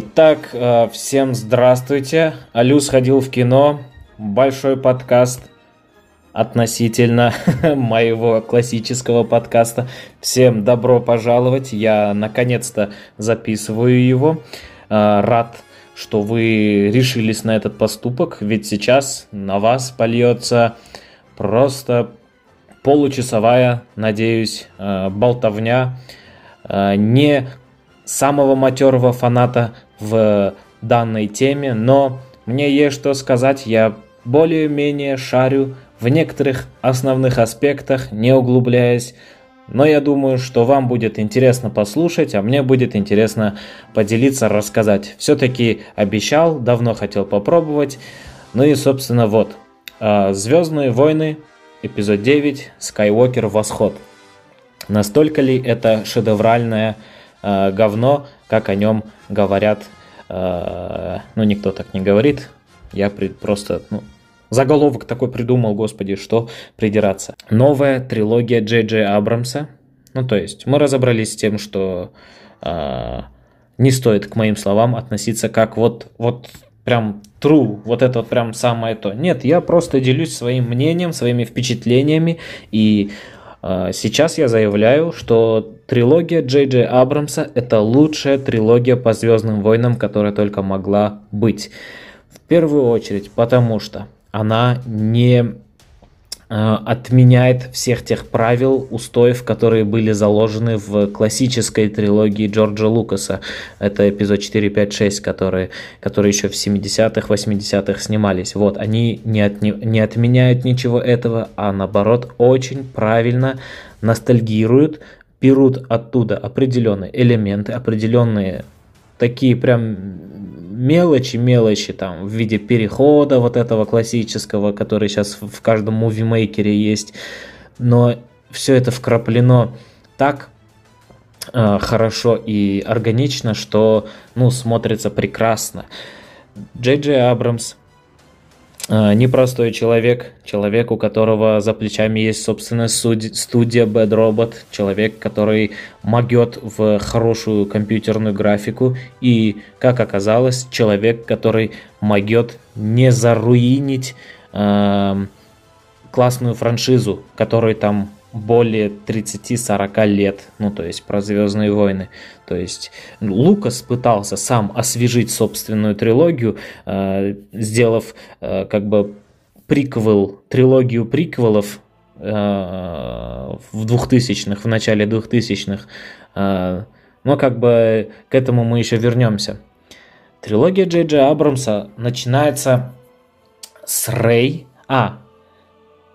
Итак, э, всем здравствуйте. Алю сходил в кино. Большой подкаст относительно моего классического подкаста. Всем добро пожаловать. Я наконец-то записываю его. Э, рад, что вы решились на этот поступок, ведь сейчас на вас польется просто получасовая, надеюсь, э, болтовня не самого матерого фаната в данной теме, но мне есть что сказать, я более-менее шарю в некоторых основных аспектах, не углубляясь, но я думаю, что вам будет интересно послушать, а мне будет интересно поделиться, рассказать. Все-таки обещал, давно хотел попробовать. Ну и, собственно, вот. А, Звездные войны, эпизод 9, Skywalker Восход. Настолько ли это шедевральная э, говно, как о нем говорят. Э, ну, никто так не говорит. Я просто, ну, заголовок такой придумал, господи, что придираться. Новая трилогия Джей Джей Абрамса. Ну, то есть, мы разобрались с тем, что э, не стоит к моим словам относиться как вот, вот прям true, вот это вот прям самое то. Нет, я просто делюсь своим мнением, своими впечатлениями и а, сейчас я заявляю, что трилогия Джей Джей Абрамса – это лучшая трилогия по Звездным войнам, которая только могла быть. В первую очередь, потому что она не Э, отменяет всех тех правил, устоев, которые были заложены в классической трилогии Джорджа Лукаса. Это эпизод 4, 5, 6, которые, которые еще в 70-х, 80-х снимались. Вот, они не, от, не отменяют ничего этого, а наоборот очень правильно ностальгируют, берут оттуда определенные элементы, определенные такие прям мелочи-мелочи там в виде перехода вот этого классического, который сейчас в каждом мувимейкере есть, но все это вкраплено так э, хорошо и органично, что ну смотрится прекрасно. Джей Джей Абрамс непростой человек, человек, у которого за плечами есть собственная студия Bad Robot, человек, который могет в хорошую компьютерную графику и, как оказалось, человек, который могет не заруинить э, классную франшизу, который там более 30-40 лет, ну то есть про Звездные войны. То есть Лукас пытался сам освежить собственную трилогию, э, сделав э, как бы приквел, трилогию приквелов э, в 2000-х, в начале 2000-х. Э, но как бы к этому мы еще вернемся. Трилогия Джей Джей Абрамса начинается с Рэй. А,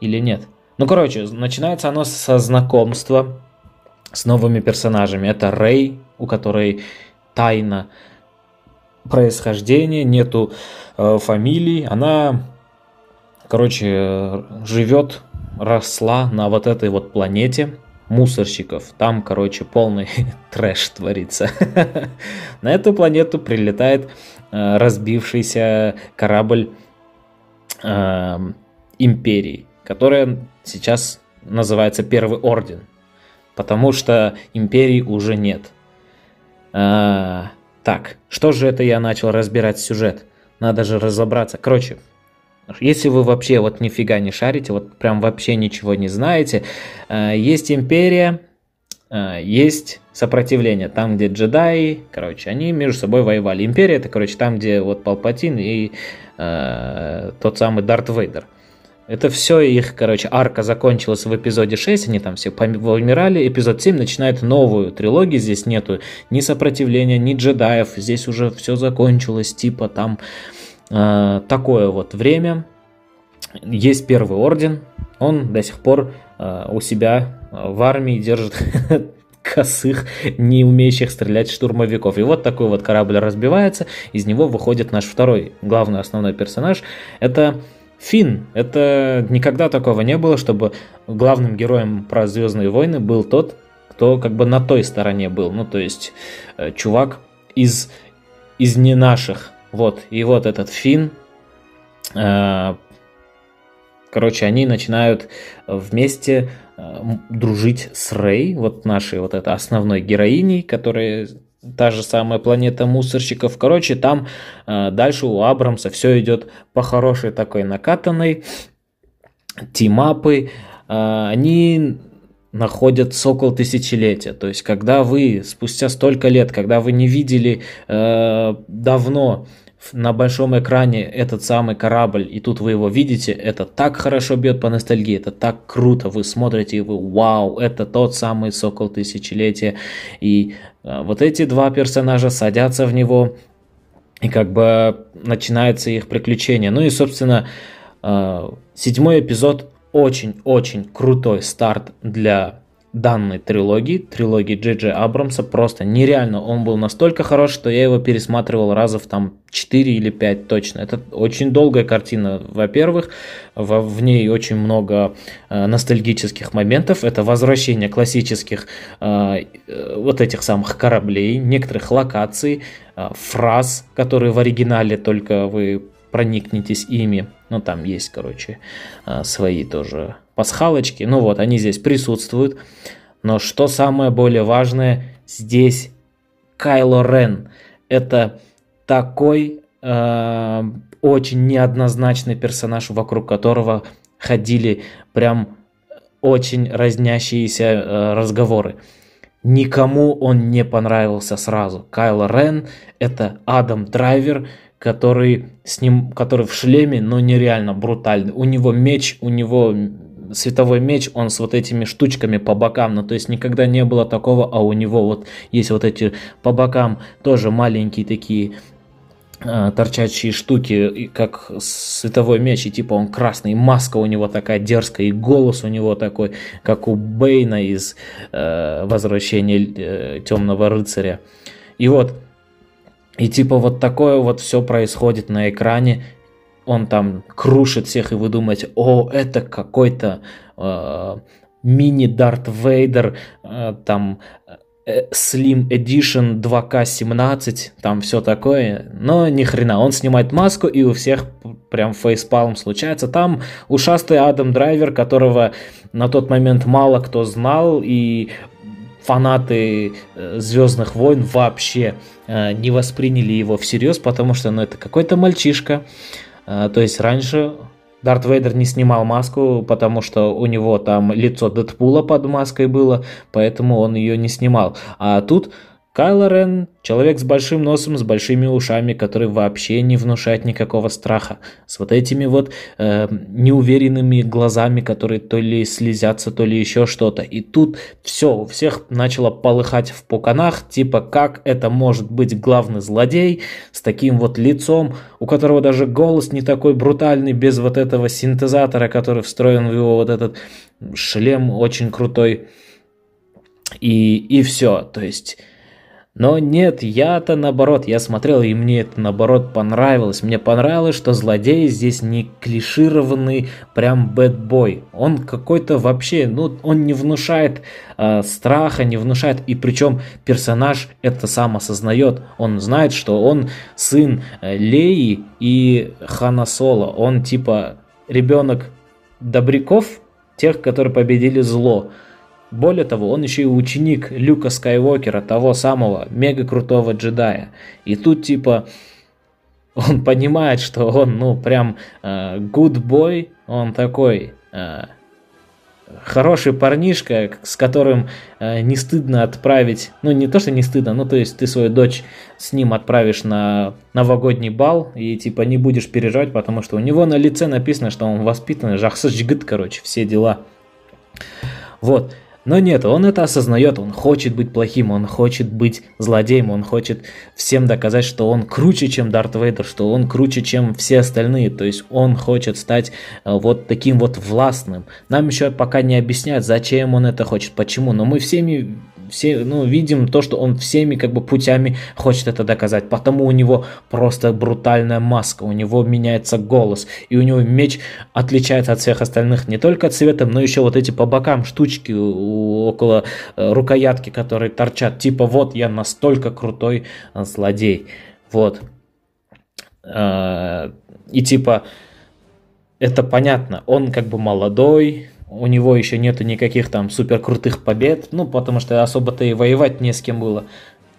или нет? Ну, короче, начинается оно со знакомства с новыми персонажами. Это Рэй, у которой тайна происхождения, нету э, фамилий. Она, короче, живет, росла на вот этой вот планете мусорщиков. Там, короче, полный трэш творится. на эту планету прилетает э, разбившийся корабль э, Империи которая сейчас называется Первый Орден, потому что империи уже нет. А, так, что же это я начал разбирать сюжет? Надо же разобраться. Короче, если вы вообще вот нифига не шарите, вот прям вообще ничего не знаете, а, есть империя, а, есть сопротивление. Там, где джедаи, короче, они между собой воевали. Империя это, короче, там, где вот Палпатин и э, тот самый Дарт Вейдер. Это все их, короче, арка закончилась в эпизоде 6, они там все помирали. Эпизод 7 начинает новую трилогию, здесь нету ни сопротивления, ни джедаев, здесь уже все закончилось, типа там э, такое вот время. Есть первый орден, он до сих пор э, у себя в армии держит косых, не умеющих стрелять штурмовиков. И вот такой вот корабль разбивается, из него выходит наш второй главный основной персонаж. Это Фин. Это никогда такого не было, чтобы главным героем про Звездные войны был тот, кто как бы на той стороне был. Ну, то есть, э, чувак из, из не наших. Вот. И вот этот Фин. Э, короче, они начинают вместе э, дружить с Рэй, вот нашей вот этой основной героиней, которая та же самая планета мусорщиков. Короче, там э, дальше у Абрамса все идет по хорошей такой накатанной. Тимапы, э, они находят сокол тысячелетия. То есть, когда вы спустя столько лет, когда вы не видели э, давно на большом экране этот самый корабль, и тут вы его видите, это так хорошо бьет по ностальгии, это так круто, вы смотрите и вы, вау, это тот самый Сокол Тысячелетия, и э, вот эти два персонажа садятся в него, и как бы начинается их приключение. Ну и, собственно, э, седьмой эпизод очень-очень крутой старт для данной трилогии, трилогии Джей Джей Абрамса, просто нереально. Он был настолько хорош, что я его пересматривал разов там 4 или 5 точно. Это очень долгая картина, во-первых. В, в ней очень много э, ностальгических моментов. Это возвращение классических э, э, вот этих самых кораблей, некоторых локаций, э, фраз, которые в оригинале только вы проникнетесь ими. Ну, там есть, короче, э, свои тоже пасхалочки. Ну вот, они здесь присутствуют. Но что самое более важное, здесь Кайло Рен. Это такой э, очень неоднозначный персонаж, вокруг которого ходили прям очень разнящиеся э, разговоры. Никому он не понравился сразу. Кайло Рен это Адам Драйвер, который с ним, который в шлеме, но нереально брутальный. У него меч, у него световой меч, он с вот этими штучками по бокам, ну то есть никогда не было такого, а у него вот есть вот эти по бокам тоже маленькие такие э, торчащие штуки, как световой меч, и типа он красный, маска у него такая дерзкая, и голос у него такой, как у Бейна из э, Возвращения э, Темного Рыцаря. И вот, и типа вот такое вот все происходит на экране, он там крушит всех, и вы думаете, о, это какой-то э, мини Дарт Вейдер, э, там э, Slim Edition 2K17, там все такое, но ни хрена, он снимает маску, и у всех прям фейспалм случается. Там ушастый Адам Драйвер, которого на тот момент мало кто знал, и фанаты э, Звездных войн вообще э, не восприняли его всерьез, потому что ну, это какой-то мальчишка, а, то есть раньше Дарт Вейдер не снимал маску, потому что у него там лицо Дэдпула под маской было, поэтому он ее не снимал. А тут Кайло Рен – человек с большим носом, с большими ушами, который вообще не внушает никакого страха. С вот этими вот э, неуверенными глазами, которые то ли слезятся, то ли еще что-то. И тут все, у всех начало полыхать в пуканах, типа как это может быть главный злодей с таким вот лицом, у которого даже голос не такой брутальный, без вот этого синтезатора, который встроен в его вот этот шлем очень крутой. И, и все, то есть но нет, я-то наоборот, я смотрел, и мне это наоборот понравилось. Мне понравилось, что злодей здесь не клишированный прям бэтбой. Он какой-то вообще, ну, он не внушает э, страха, не внушает. И причем персонаж это сам осознает. Он знает, что он сын э, Леи и Хана Соло. Он типа ребенок добряков, тех, которые победили зло. Более того, он еще и ученик Люка Скайуокера, того самого мега крутого джедая. И тут типа он понимает, что он, ну, прям э, good boy, он такой э, хороший парнишка, с которым э, не стыдно отправить, ну, не то, что не стыдно, ну, то есть ты свою дочь с ним отправишь на новогодний бал и, типа, не будешь переживать, потому что у него на лице написано, что он воспитанный, жахсаджгыт, короче, все дела. Вот. Но нет, он это осознает, он хочет быть плохим, он хочет быть злодеем, он хочет всем доказать, что он круче, чем Дарт Вейдер, что он круче, чем все остальные. То есть он хочет стать э, вот таким вот властным. Нам еще пока не объясняют, зачем он это хочет, почему. Но мы всеми все, ну, видим то, что он всеми как бы путями хочет это доказать. Потому у него просто брутальная маска, у него меняется голос, и у него меч отличается от всех остальных не только цветом, но еще вот эти по бокам штучки около э, рукоятки, которые торчат. Типа вот я настолько крутой э, злодей. Вот. Э, и типа это понятно, он как бы молодой, у него еще нету никаких там супер крутых побед, ну, потому что особо-то и воевать не с кем было.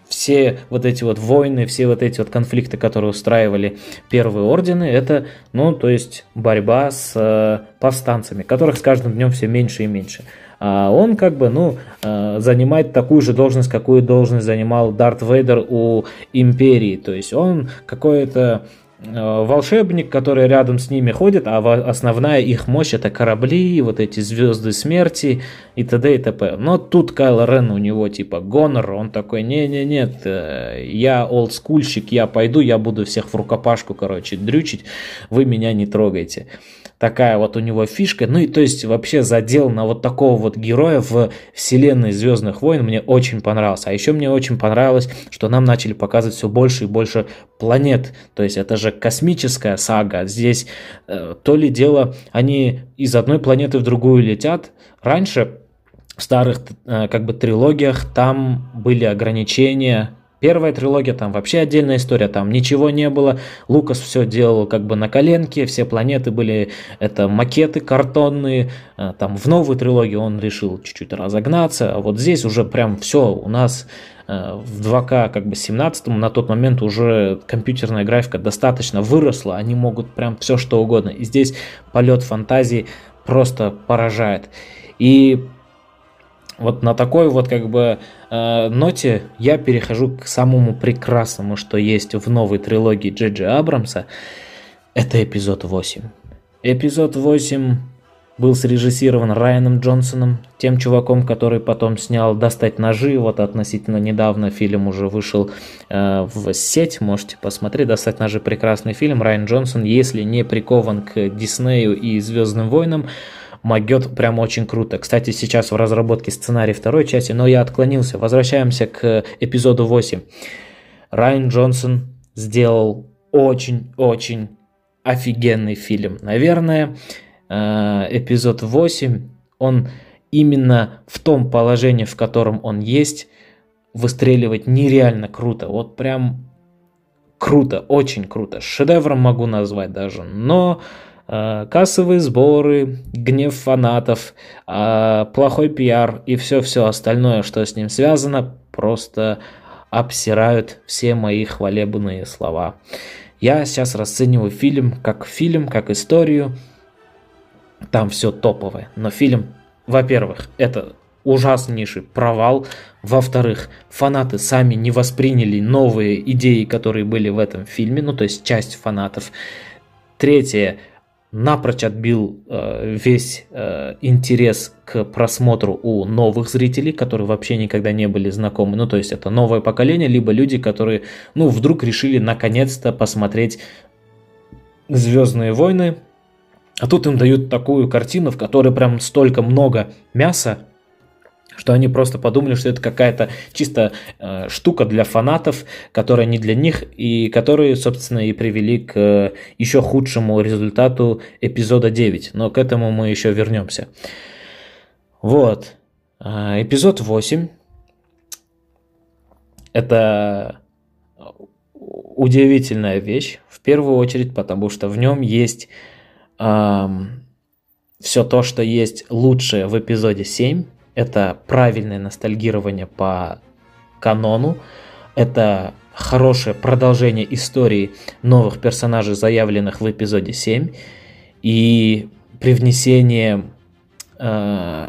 все вот эти вот войны, все вот эти вот конфликты, которые устраивали первые ордены, это, ну, то есть борьба с э, повстанцами, которых с каждым днем все меньше и меньше. А он как бы, ну, э, занимает такую же должность, какую должность занимал Дарт Вейдер у Империи. То есть он какой-то Э, волшебник, который рядом с ними ходит, а основная их мощь это корабли, вот эти звезды смерти и т.д. и т.п. Но тут Кайло Рен у него типа гонор, он такой, не-не-нет, э, я олдскульщик, я пойду, я буду всех в рукопашку, короче, дрючить, вы меня не трогайте такая вот у него фишка. Ну и то есть вообще задел на вот такого вот героя в вселенной Звездных войн мне очень понравился. А еще мне очень понравилось, что нам начали показывать все больше и больше планет. То есть это же космическая сага. Здесь э, то ли дело они из одной планеты в другую летят. Раньше в старых э, как бы трилогиях там были ограничения Первая трилогия, там вообще отдельная история, там ничего не было. Лукас все делал как бы на коленке, все планеты были, это макеты картонные. А, там в новую трилогию он решил чуть-чуть разогнаться, а вот здесь уже прям все у нас а, в 2К как бы 17 на тот момент уже компьютерная графика достаточно выросла, они могут прям все что угодно. И здесь полет фантазии просто поражает. И вот на такой вот как бы э, ноте я перехожу к самому прекрасному, что есть в новой трилогии Джиджи Абрамса. Это эпизод 8. Эпизод 8 был срежиссирован Райаном Джонсоном, тем чуваком, который потом снял «Достать ножи». Вот относительно недавно фильм уже вышел э, в сеть, можете посмотреть. «Достать ножи» – прекрасный фильм. Райан Джонсон, если не прикован к Диснею и «Звездным войнам», Магет прям очень круто. Кстати, сейчас в разработке сценарий второй части, но я отклонился. Возвращаемся к эпизоду 8. Райан Джонсон сделал очень-очень офигенный фильм. Наверное, э, эпизод 8, он именно в том положении, в котором он есть, выстреливать нереально круто. Вот прям круто, очень круто. Шедевром могу назвать даже. Но кассовые сборы, гнев фанатов, э, плохой пиар и все-все остальное, что с ним связано, просто обсирают все мои хвалебные слова. Я сейчас расцениваю фильм как фильм, как историю. Там все топовое. Но фильм, во-первых, это ужаснейший провал. Во-вторых, фанаты сами не восприняли новые идеи, которые были в этом фильме. Ну, то есть часть фанатов. Третье, напрочь отбил э, весь э, интерес к просмотру у новых зрителей, которые вообще никогда не были знакомы. Ну, то есть это новое поколение, либо люди, которые, ну, вдруг решили наконец-то посмотреть Звездные войны. А тут им дают такую картину, в которой прям столько много мяса, что они просто подумали, что это какая-то чисто э, штука для фанатов, которая не для них, и которые, собственно, и привели к э, еще худшему результату эпизода 9. Но к этому мы еще вернемся. Вот. Э, эпизод 8. Это удивительная вещь, в первую очередь, потому что в нем есть э, все то, что есть лучшее в эпизоде 7, это правильное ностальгирование по канону, это хорошее продолжение истории новых персонажей, заявленных в эпизоде 7, и привнесение э,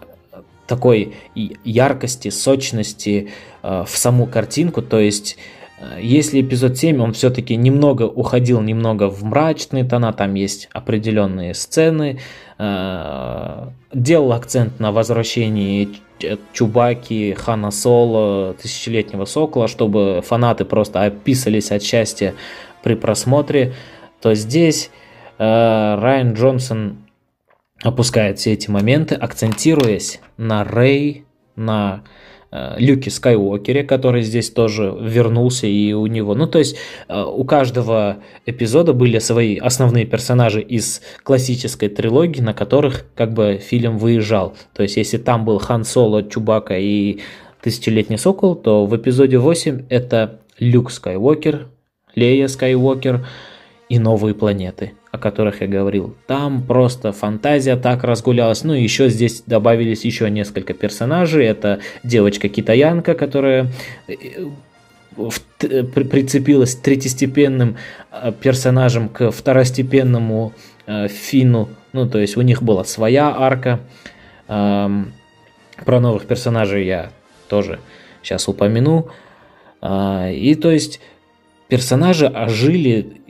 такой яркости, сочности э, в саму картинку, то есть э, если эпизод 7, он все-таки немного уходил немного в мрачные тона, там есть определенные сцены, делал акцент на возвращении Чубаки, Хана Соло, Тысячелетнего Сокола, чтобы фанаты просто описались от счастья при просмотре, то здесь э, Райан Джонсон опускает все эти моменты, акцентируясь на Рэй, на Э, Люке Скайуокере, который здесь тоже вернулся и у него. Ну, то есть э, у каждого эпизода были свои основные персонажи из классической трилогии, на которых как бы фильм выезжал. То есть если там был Хан Соло, Чубака и Тысячелетний Сокол, то в эпизоде 8 это Люк Скайуокер, Лея Скайуокер и новые планеты о которых я говорил. Там просто фантазия так разгулялась. Ну и еще здесь добавились еще несколько персонажей. Это девочка-китаянка, которая э, при, прицепилась третьестепенным э, персонажем к второстепенному э, Фину. Ну, то есть у них была своя арка. Эм, про новых персонажей я тоже сейчас упомяну. Э, и то есть персонажи ожили,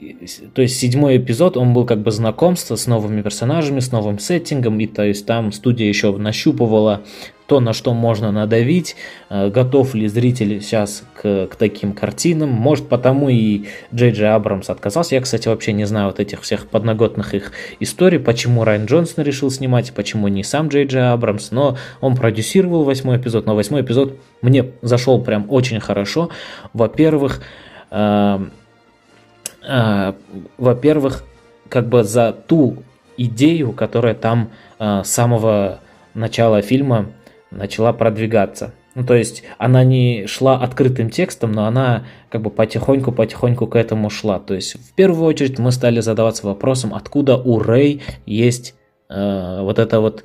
то есть седьмой эпизод, он был как бы знакомство с новыми персонажами, с новым сеттингом, и то есть там студия еще нащупывала то, на что можно надавить, э, готов ли зритель сейчас к, к таким картинам, может потому и Джей Джей Абрамс отказался, я, кстати, вообще не знаю вот этих всех подноготных их историй, почему Райан Джонсон решил снимать, почему не сам Джей Джей Абрамс, но он продюсировал восьмой эпизод, но восьмой эпизод мне зашел прям очень хорошо, во-первых, во-первых, как бы за ту идею, которая там э, с самого начала фильма начала продвигаться. Ну, то есть она не шла открытым текстом, но она как бы потихоньку-потихоньку к этому шла. То есть в первую очередь мы стали задаваться вопросом, откуда у Рэй есть э, вот эта вот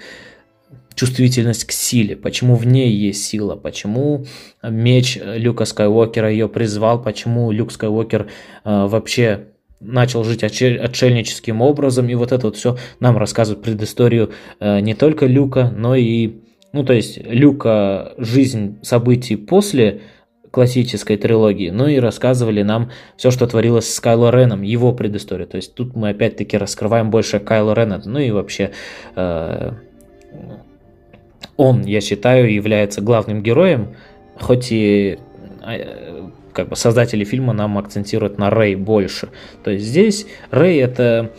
чувствительность к силе, почему в ней есть сила, почему меч Люка Скайуокера ее призвал, почему Люк Скайуокер э, вообще начал жить отшельническим образом, и вот это вот все нам рассказывает предысторию э, не только Люка, но и ну, то есть Люка жизнь событий после классической трилогии, ну и рассказывали нам все, что творилось с Кайло Реном, его предысторию. То есть тут мы опять-таки раскрываем больше Кайло Рена, ну и вообще э, он, я считаю, является главным героем, хоть и э, как бы создатели фильма нам акцентируют на Рэй больше. То есть здесь Рэй это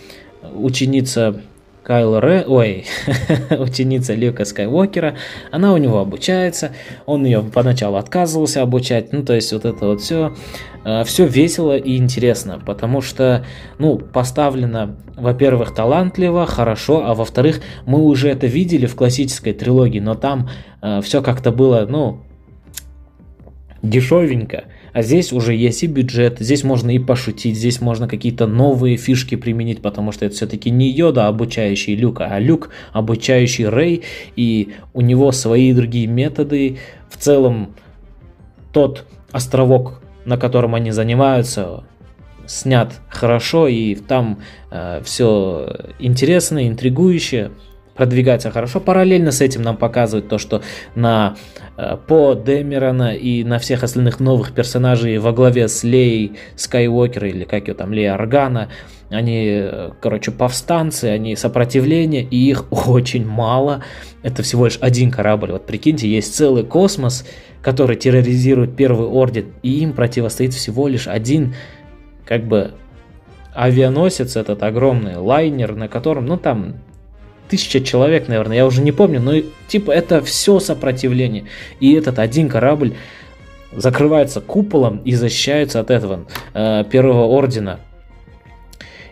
ученица Кайл Ре, ой, ученица Люка Скайуокера, она у него обучается, он ее поначалу отказывался обучать, ну то есть вот это вот все, э, все весело и интересно, потому что, ну, поставлено, во-первых, талантливо, хорошо, а во-вторых, мы уже это видели в классической трилогии, но там э, все как-то было, ну, дешевенько, а здесь уже есть и бюджет, здесь можно и пошутить, здесь можно какие-то новые фишки применить, потому что это все-таки не Йода, обучающий Люка, а Люк, обучающий Рэй, и у него свои другие методы. В целом, тот островок, на котором они занимаются, снят хорошо, и там э, все интересно, интригующе продвигается хорошо. Параллельно с этим нам показывают то, что на э, по Демерона и на всех остальных новых персонажей во главе с Лей Скайуокер или как ее там, Лея Органа, они, э, короче, повстанцы, они сопротивление, и их очень мало. Это всего лишь один корабль. Вот прикиньте, есть целый космос, который терроризирует Первый Орден, и им противостоит всего лишь один, как бы, авианосец этот огромный, лайнер, на котором, ну там тысяча человек, наверное, я уже не помню, но типа это все сопротивление. И этот один корабль закрывается куполом и защищается от этого э, первого ордена.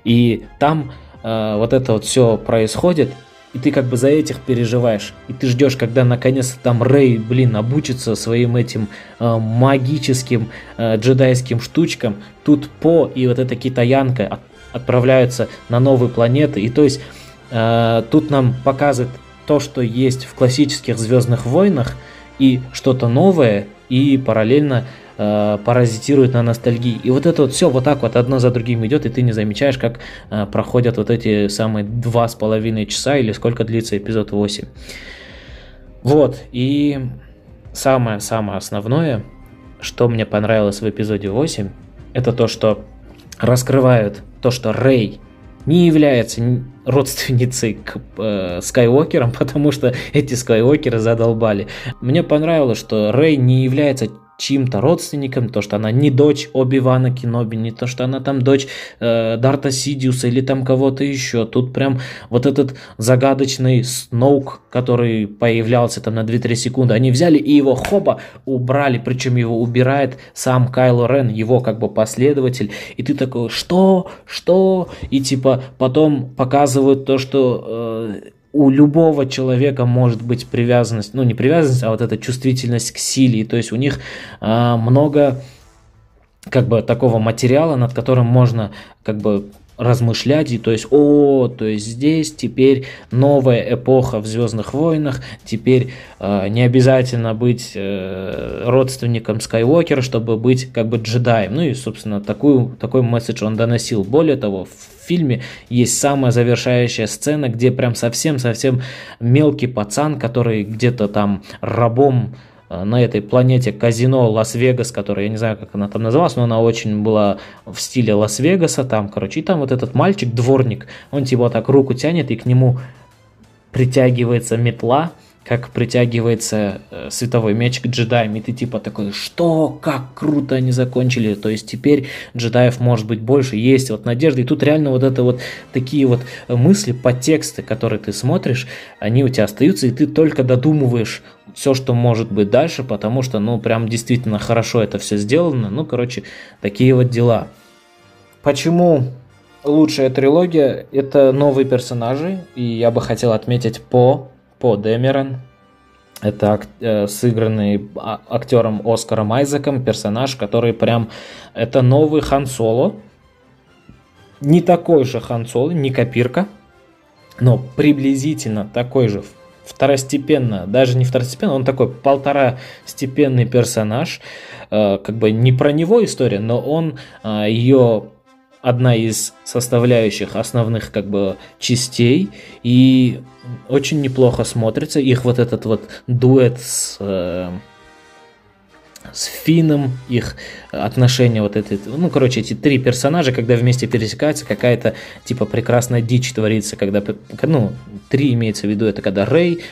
И там э, вот это вот все происходит, и ты как бы за этих переживаешь. И ты ждешь, когда наконец-то там Рэй, блин, обучится своим этим э, магическим э, джедайским штучкам. Тут По и вот эта китаянка от, отправляются на новые планеты. И то есть тут нам показывает то, что есть в классических Звездных войнах, и что-то новое, и параллельно э, паразитирует на ностальгии. И вот это вот все вот так вот одно за другим идет, и ты не замечаешь, как э, проходят вот эти самые два с половиной часа или сколько длится эпизод 8. Вот, и самое-самое основное, что мне понравилось в эпизоде 8, это то, что раскрывают то, что Рэй не является родственницей к э, Скайуокерам, потому что эти Скайуокеры задолбали. Мне понравилось, что Рэй не является чьим-то родственником, то, что она не дочь Оби-Вана Кеноби, не то, что она там дочь э, Дарта Сидиуса или там кого-то еще. Тут прям вот этот загадочный Сноук, который появлялся там на 2-3 секунды, они взяли и его хоба убрали, причем его убирает сам Кайло Рен, его как бы последователь, и ты такой, что, что, и типа потом показывают то, что э, у любого человека может быть привязанность, ну не привязанность, а вот эта чувствительность к силе. То есть у них а, много как бы такого материала, над которым можно как бы размышлять, и то есть, о, то есть здесь теперь новая эпоха в Звездных войнах, теперь э, не обязательно быть э, родственником Скайуокера, чтобы быть как бы джедаем. Ну и, собственно, такую, такой месседж он доносил. Более того, в фильме есть самая завершающая сцена, где прям совсем-совсем мелкий пацан, который где-то там рабом Э, на этой планете казино Лас-Вегас, которая, я не знаю, как она там называлась, но она очень была в стиле Лас-Вегаса, там, короче, и там вот этот мальчик, дворник, он типа так руку тянет, и к нему притягивается метла, как притягивается э, световой меч к джедаям, и ты типа такой, что, как круто они закончили, то есть теперь джедаев может быть больше, есть вот надежда, и тут реально вот это вот такие вот мысли, подтексты, которые ты смотришь, они у тебя остаются, и ты только додумываешь все, что может быть дальше, потому что, ну, прям действительно хорошо это все сделано, ну, короче, такие вот дела. Почему лучшая трилогия? Это новые персонажи, и я бы хотел отметить по по Демерон. Это э, сыгранный а- актером Оскаром Айзеком персонаж, который прям... Это новый Хан Соло. Не такой же Хан Соло, не копирка, но приблизительно такой же второстепенно, даже не второстепенно, он такой полтора степенный персонаж, э, как бы не про него история, но он э, ее одна из составляющих основных как бы частей. И очень неплохо смотрится. Их вот этот вот дуэт с э, с Финном, их отношения вот эти, ну, короче, эти три персонажа, когда вместе пересекаются, какая-то, типа, прекрасная дичь творится, когда, ну, три имеется в виду, это когда Рэй,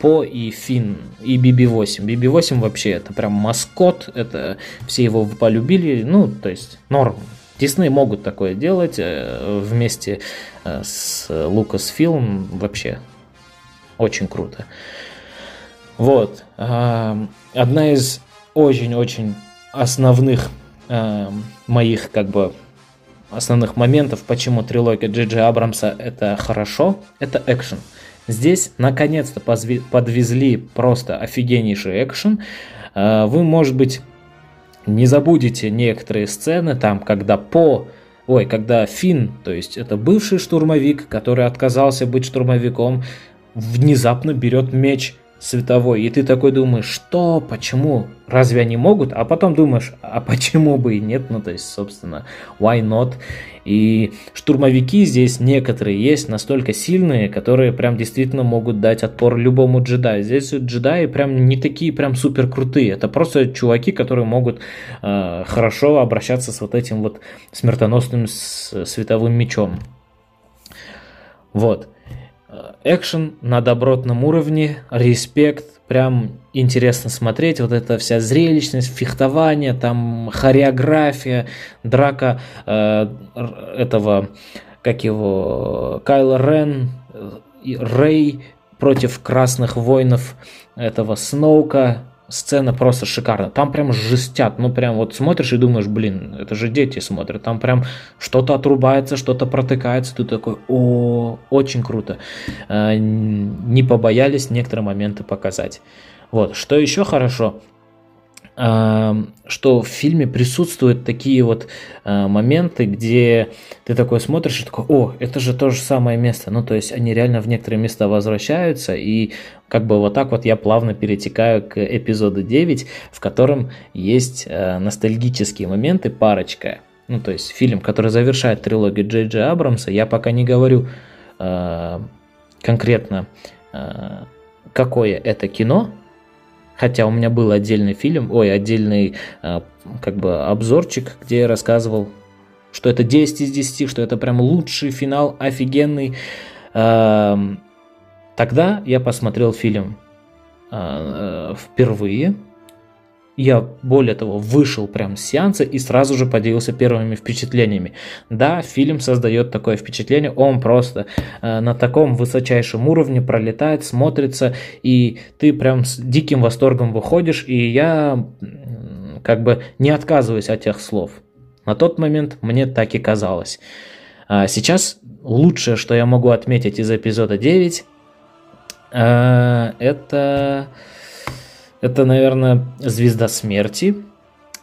по и Финн, и BB-8. BB-8 вообще это прям маскот, это все его полюбили, ну, то есть норм, Дисней могут такое делать э, вместе э, с Lucasfilm вообще очень круто. Вот. Одна из очень-очень основных моих как бы основных моментов, почему трилогия Джи Абрамса это хорошо, это экшен. Здесь наконец-то подвезли просто офигеннейший экшен. Вы, может быть, не забудете некоторые сцены, там, когда по Ой, когда Финн, то есть это бывший штурмовик, который отказался быть штурмовиком, внезапно берет меч световой, и ты такой думаешь, что, почему, разве они могут? А потом думаешь, а почему бы и нет, ну то есть, собственно, why not? И штурмовики здесь некоторые есть настолько сильные, которые прям действительно могут дать отпор любому джедаю. Здесь джедаи прям не такие прям супер крутые, это просто чуваки, которые могут э, хорошо обращаться с вот этим вот смертоносным световым мечом. Вот экшен на добротном уровне, респект, прям интересно смотреть, вот эта вся зрелищность, фехтование, там хореография, драка э, этого, как его, Кайла Рен, Рэй против красных воинов этого Сноука, сцена просто шикарна. Там прям жестят. Ну, прям вот смотришь и думаешь, блин, это же дети смотрят. Там прям что-то отрубается, что-то протыкается. Ты такой, о, очень круто. А, не побоялись некоторые моменты показать. Вот. Что еще хорошо? что в фильме присутствуют такие вот а, моменты, где ты такой смотришь и такой, о, это же то же самое место. Ну, то есть они реально в некоторые места возвращаются, и как бы вот так вот я плавно перетекаю к эпизоду 9, в котором есть а, ностальгические моменты, парочка. Ну, то есть фильм, который завершает трилогию Джей Джей Абрамса, я пока не говорю э, конкретно, какое это кино, Хотя у меня был отдельный фильм, ой, отдельный э, как бы обзорчик, где я рассказывал, что это 10 из 10, что это прям лучший финал, офигенный. Тогда я посмотрел фильм э, э, впервые, я, более того, вышел прям с сеанса и сразу же поделился первыми впечатлениями. Да, фильм создает такое впечатление, он просто э, на таком высочайшем уровне пролетает, смотрится, и ты прям с диким восторгом выходишь, и я как бы не отказываюсь от тех слов. На тот момент мне так и казалось. А сейчас лучшее, что я могу отметить из эпизода 9, э, это это, наверное, «Звезда смерти».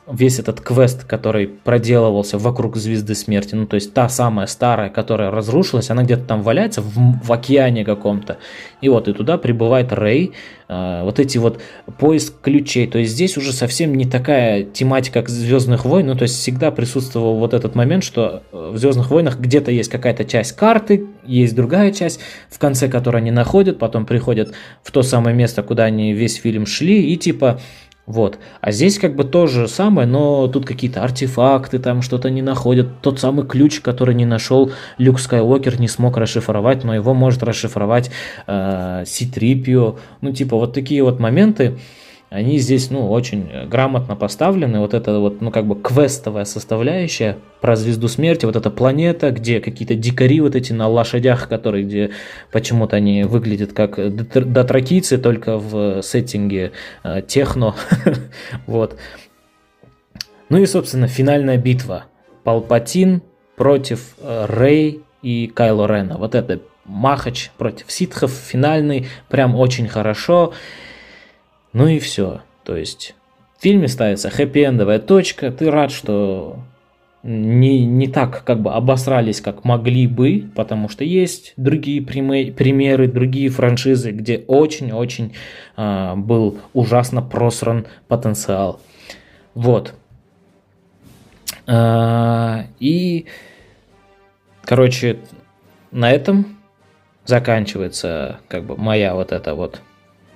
Весь этот квест, который проделывался вокруг Звезды Смерти, ну то есть та самая старая, которая разрушилась, она где-то там валяется в, в океане каком-то. И вот и туда прибывает Рэй, э, вот эти вот поиск ключей. То есть здесь уже совсем не такая тематика, как Звездных войн, ну то есть всегда присутствовал вот этот момент, что в Звездных войнах где-то есть какая-то часть карты, есть другая часть, в конце которой они находят, потом приходят в то самое место, куда они весь фильм шли, и типа вот. А здесь как бы то же самое, но тут какие-то артефакты, там что-то не находят. Тот самый ключ, который не нашел Люк Скайуокер, не смог расшифровать, но его может расшифровать э, Ситрипио. Ну, типа, вот такие вот моменты они здесь, ну, очень грамотно поставлены. Вот это вот, ну, как бы квестовая составляющая про звезду смерти, вот эта планета, где какие-то дикари вот эти на лошадях, которые, где почему-то они выглядят как дотракийцы, только в сеттинге э, техно. вот. Ну и, собственно, финальная битва. Палпатин против э, Рэй и Кайло Рена. Вот это Махач против ситхов, финальный, прям очень хорошо. Ну и все. То есть в фильме ставится хэппи-эндовая точка, ты рад, что не, не так как бы обосрались, как могли бы, потому что есть другие примеры, другие франшизы, где очень-очень э, был ужасно просран потенциал. Вот. Э, и, короче, на этом заканчивается как бы моя вот эта вот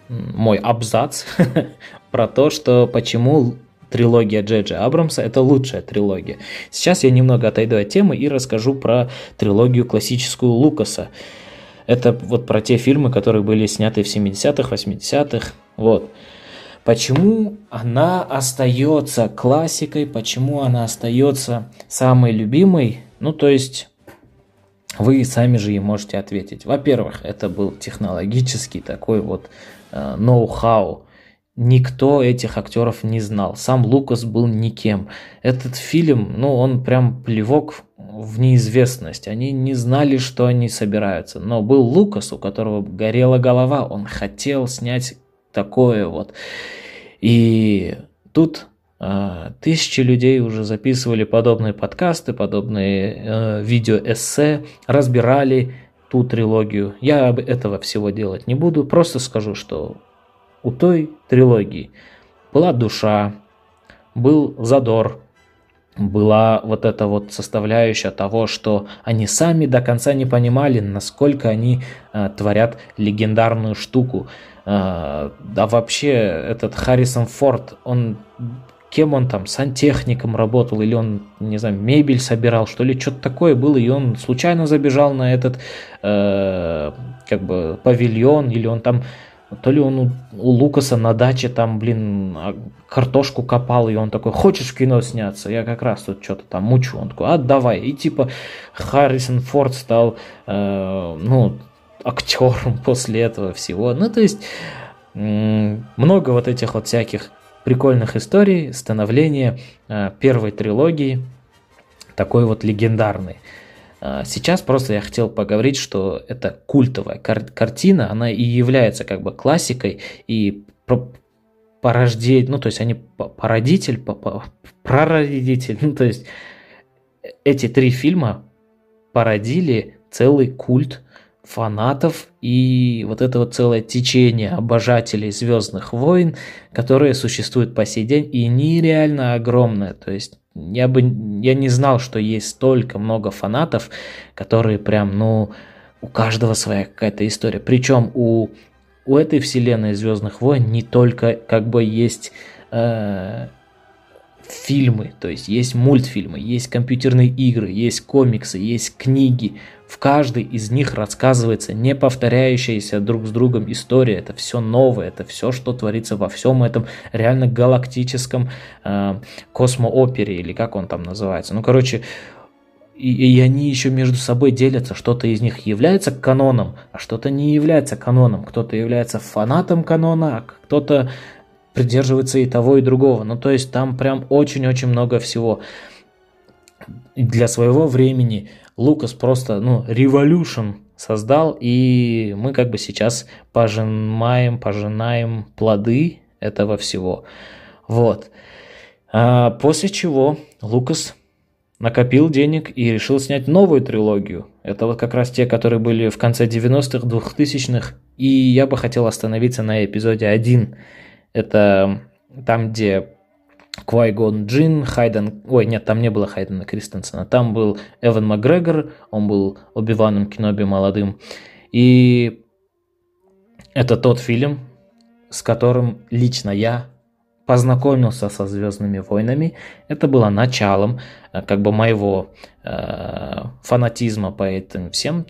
мой абзац про то, что почему трилогия Джеджи Абрамса это лучшая трилогия. Сейчас я немного отойду от темы и расскажу про трилогию классическую Лукаса. Это вот про те фильмы, которые были сняты в 70-х, 80-х. Вот. Почему она остается классикой, почему она остается самой любимой? Ну, то есть, вы сами же и можете ответить. Во-первых, это был технологический такой вот ноу-хау. Никто этих актеров не знал. Сам Лукас был никем. Этот фильм, ну, он прям плевок в неизвестность. Они не знали, что они собираются. Но был Лукас, у которого горела голова. Он хотел снять такое вот. И тут э, тысячи людей уже записывали подобные подкасты, подобные э, видео-эссе, разбирали ту трилогию. Я этого всего делать не буду, просто скажу, что у той трилогии была душа, был задор, была вот эта вот составляющая того, что они сами до конца не понимали, насколько они э, творят легендарную штуку. Э, да вообще этот Харрисон Форд, он кем он там, сантехником работал, или он, не знаю, мебель собирал, что ли, что-то такое было, и он случайно забежал на этот, э, как бы, павильон, или он там, то ли он у, у Лукаса на даче там, блин, а, картошку копал, и он такой, хочешь в кино сняться? Я как раз тут что-то там мучу. Он такой, а давай. И типа Харрисон Форд стал, э, ну, актером после этого всего. Ну, то есть, много вот этих вот всяких прикольных историй становления э, первой трилогии, такой вот легендарной. Э, сейчас просто я хотел поговорить, что это культовая кар- картина, она и является как бы классикой и порождение, ну то есть они породитель, прародитель, ну то есть эти три фильма породили целый культ фанатов и вот это вот целое течение обожателей Звездных войн, которые существуют по сей день и нереально огромное. То есть я бы я не знал, что есть столько много фанатов, которые прям, ну, у каждого своя какая-то история. Причем у, у этой вселенной Звездных войн не только как бы есть э, фильмы, то есть есть мультфильмы, есть компьютерные игры, есть комиксы, есть книги. В каждой из них рассказывается не повторяющаяся друг с другом история. Это все новое, это все, что творится во всем этом реально галактическом э, космоопере, или как он там называется. Ну, короче, и, и они еще между собой делятся. Что-то из них является каноном, а что-то не является каноном. Кто-то является фанатом канона, а кто-то придерживается и того, и другого. Ну, то есть там прям очень-очень много всего. для своего времени Лукас просто, ну, revolution создал, и мы как бы сейчас пожинаем, пожинаем плоды этого всего. Вот. А после чего Лукас накопил денег и решил снять новую трилогию. Это вот как раз те, которые были в конце 90-х, 2000-х. И я бы хотел остановиться на эпизоде 1. Это там, где Квайгон Джин, Хайден... Ой, нет, там не было Хайдена Кристенсена. Там был Эван Макгрегор, он был Оби-Ваном Кеноби молодым. И это тот фильм, с которым лично я познакомился со Звездными войнами. Это было началом э, как бы моего э, фанатизма по этим всем.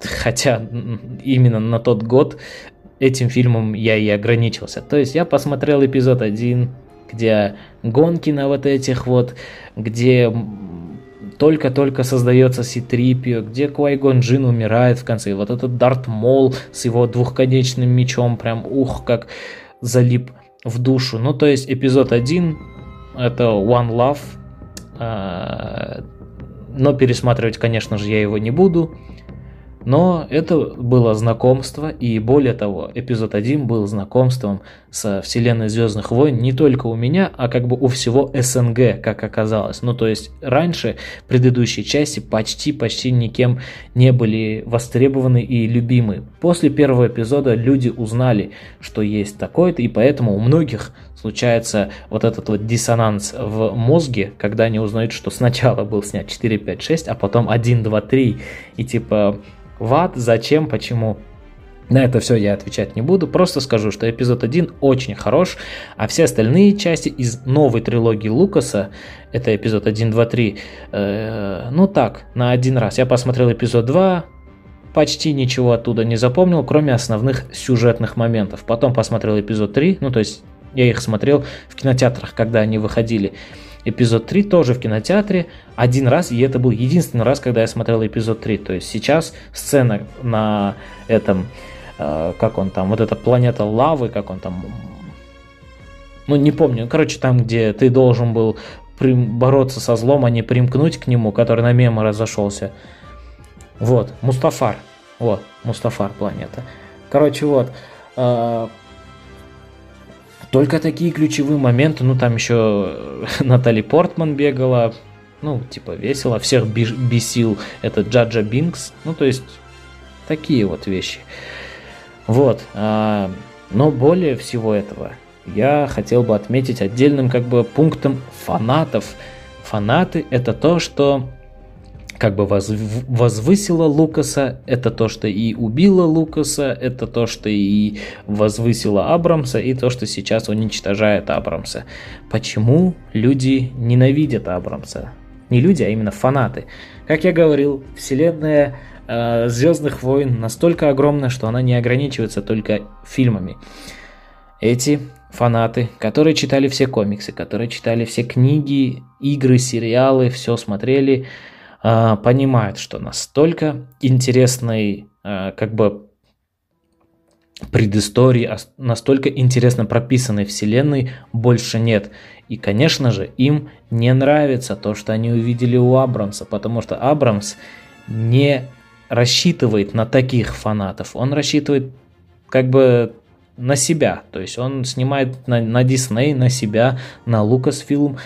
Хотя именно на тот год этим фильмом я и ограничился. То есть я посмотрел эпизод 1, где гонки на вот этих вот, где только-только создается Ситрипио, где Квайгон Джин умирает в конце, и вот этот Дарт Мол с его двухконечным мечом, прям ух, как залип в душу. Ну, то есть эпизод 1 это One Love, а, но пересматривать, конечно же, я его не буду. Но это было знакомство, и более того, эпизод 1 был знакомством со вселенной Звездных войн не только у меня, а как бы у всего СНГ, как оказалось. Ну, то есть раньше предыдущие части почти-почти никем не были востребованы и любимы. После первого эпизода люди узнали, что есть такое-то, и поэтому у многих случается вот этот вот диссонанс в мозге, когда они узнают, что сначала был снят 4, 5, 6, а потом 1, 2, 3, и типа Ват, зачем, почему. На это все я отвечать не буду, просто скажу, что эпизод 1 очень хорош, а все остальные части из новой трилогии Лукаса, это эпизод 1, 2, 3, э, ну так, на один раз. Я посмотрел эпизод 2, почти ничего оттуда не запомнил, кроме основных сюжетных моментов. Потом посмотрел эпизод 3, ну то есть я их смотрел в кинотеатрах, когда они выходили. Эпизод 3 тоже в кинотеатре один раз, и это был единственный раз, когда я смотрел эпизод 3. То есть сейчас сцена на этом, э, как он там, вот эта планета лавы, как он там, ну не помню, короче, там, где ты должен был бороться со злом, а не примкнуть к нему, который на мемы разошелся. Вот, Мустафар. Вот, Мустафар планета. Короче, вот. Э, только такие ключевые моменты, ну там еще Натали Портман бегала, ну типа весело, всех бесил этот Джаджа Бинкс, ну то есть такие вот вещи. Вот, а, но более всего этого я хотел бы отметить отдельным как бы пунктом фанатов. Фанаты это то, что как бы возвысила Лукаса, это то, что и убило Лукаса, это то, что и возвысило Абрамса, и то, что сейчас уничтожает Абрамса. Почему люди ненавидят Абрамса? Не люди, а именно фанаты. Как я говорил, вселенная э, Звездных войн настолько огромна, что она не ограничивается только фильмами. Эти фанаты, которые читали все комиксы, которые читали все книги, игры, сериалы, все смотрели, понимают, что настолько интересной а, как бы предыстории, а настолько интересно прописанной вселенной больше нет. И, конечно же, им не нравится то, что они увидели у Абрамса, потому что Абрамс не рассчитывает на таких фанатов. Он рассчитывает как бы на себя. То есть он снимает на, на Disney, на себя, на Lucasfilm.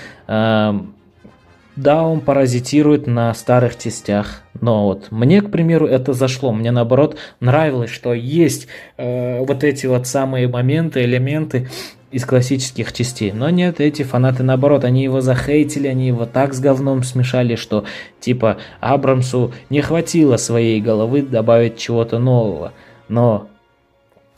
Да, он паразитирует на старых частях, но вот мне, к примеру, это зашло. Мне наоборот нравилось, что есть э, вот эти вот самые моменты, элементы из классических частей. Но нет, эти фанаты наоборот, они его захейтили, они его так с говном смешали, что типа Абрамсу не хватило своей головы добавить чего-то нового. Но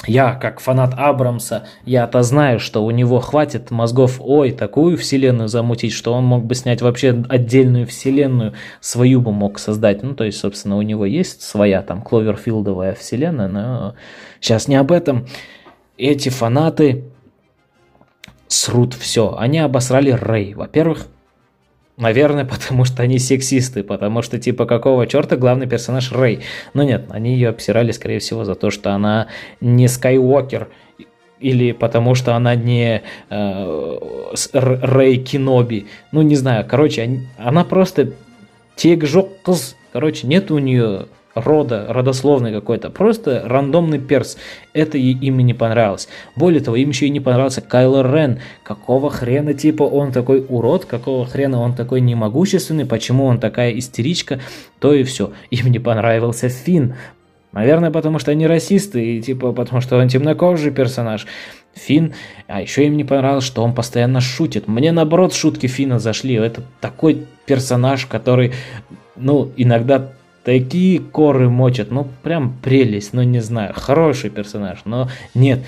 я, как фанат Абрамса, я-то знаю, что у него хватит мозгов, ой, такую вселенную замутить, что он мог бы снять вообще отдельную вселенную, свою бы мог создать. Ну, то есть, собственно, у него есть своя там Кловерфилдовая вселенная, но сейчас не об этом. Эти фанаты срут все. Они обосрали Рэй. Во-первых, Наверное, потому что они сексисты, потому что типа какого черта главный персонаж Рэй. Но нет, они ее обсирали, скорее всего, за то, что она не Скайуокер, или потому что она не э, Рэй Киноби. Ну, не знаю, короче, они, она просто Тегжокз. Короче, нет у нее рода, родословный какой-то, просто рандомный перс. Это им не понравилось. Более того, им еще и не понравился Кайло Рен. Какого хрена, типа, он такой урод, какого хрена он такой немогущественный, почему он такая истеричка, то и все. Им не понравился Финн. Наверное, потому что они расисты, и типа, потому что он темнокожий персонаж. Фин, а еще им не понравилось, что он постоянно шутит. Мне наоборот шутки Фина зашли. Это такой персонаж, который, ну, иногда такие коры мочат, ну прям прелесть, ну не знаю, хороший персонаж, но нет,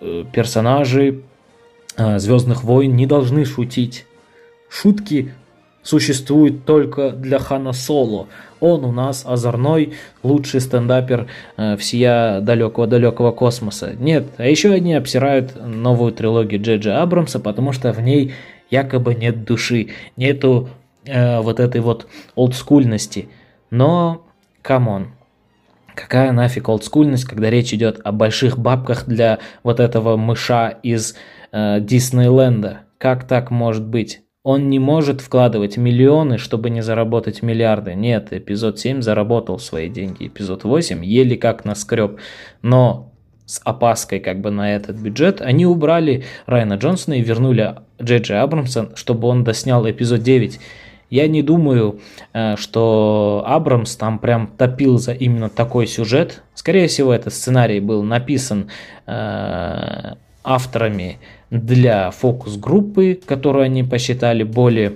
э, персонажи э, Звездных войн не должны шутить. Шутки существуют только для Хана Соло. Он у нас озорной, лучший стендапер э, всея далекого-далекого космоса. Нет, а еще они обсирают новую трилогию Джеджа Абрамса, потому что в ней якобы нет души, нету э, вот этой вот олдскульности. Но, come on, какая нафиг олдскульность, когда речь идет о больших бабках для вот этого мыша из э, Диснейленда? Как так может быть? Он не может вкладывать миллионы, чтобы не заработать миллиарды. Нет, эпизод 7 заработал свои деньги. Эпизод 8 еле как наскреб. Но с опаской как бы на этот бюджет они убрали Райана Джонсона и вернули Джей Джей Абрамса, чтобы он доснял эпизод 9. Я не думаю, э, что Абрамс там прям топил за именно такой сюжет. Скорее всего, этот сценарий был написан э, авторами для фокус-группы, которую они посчитали более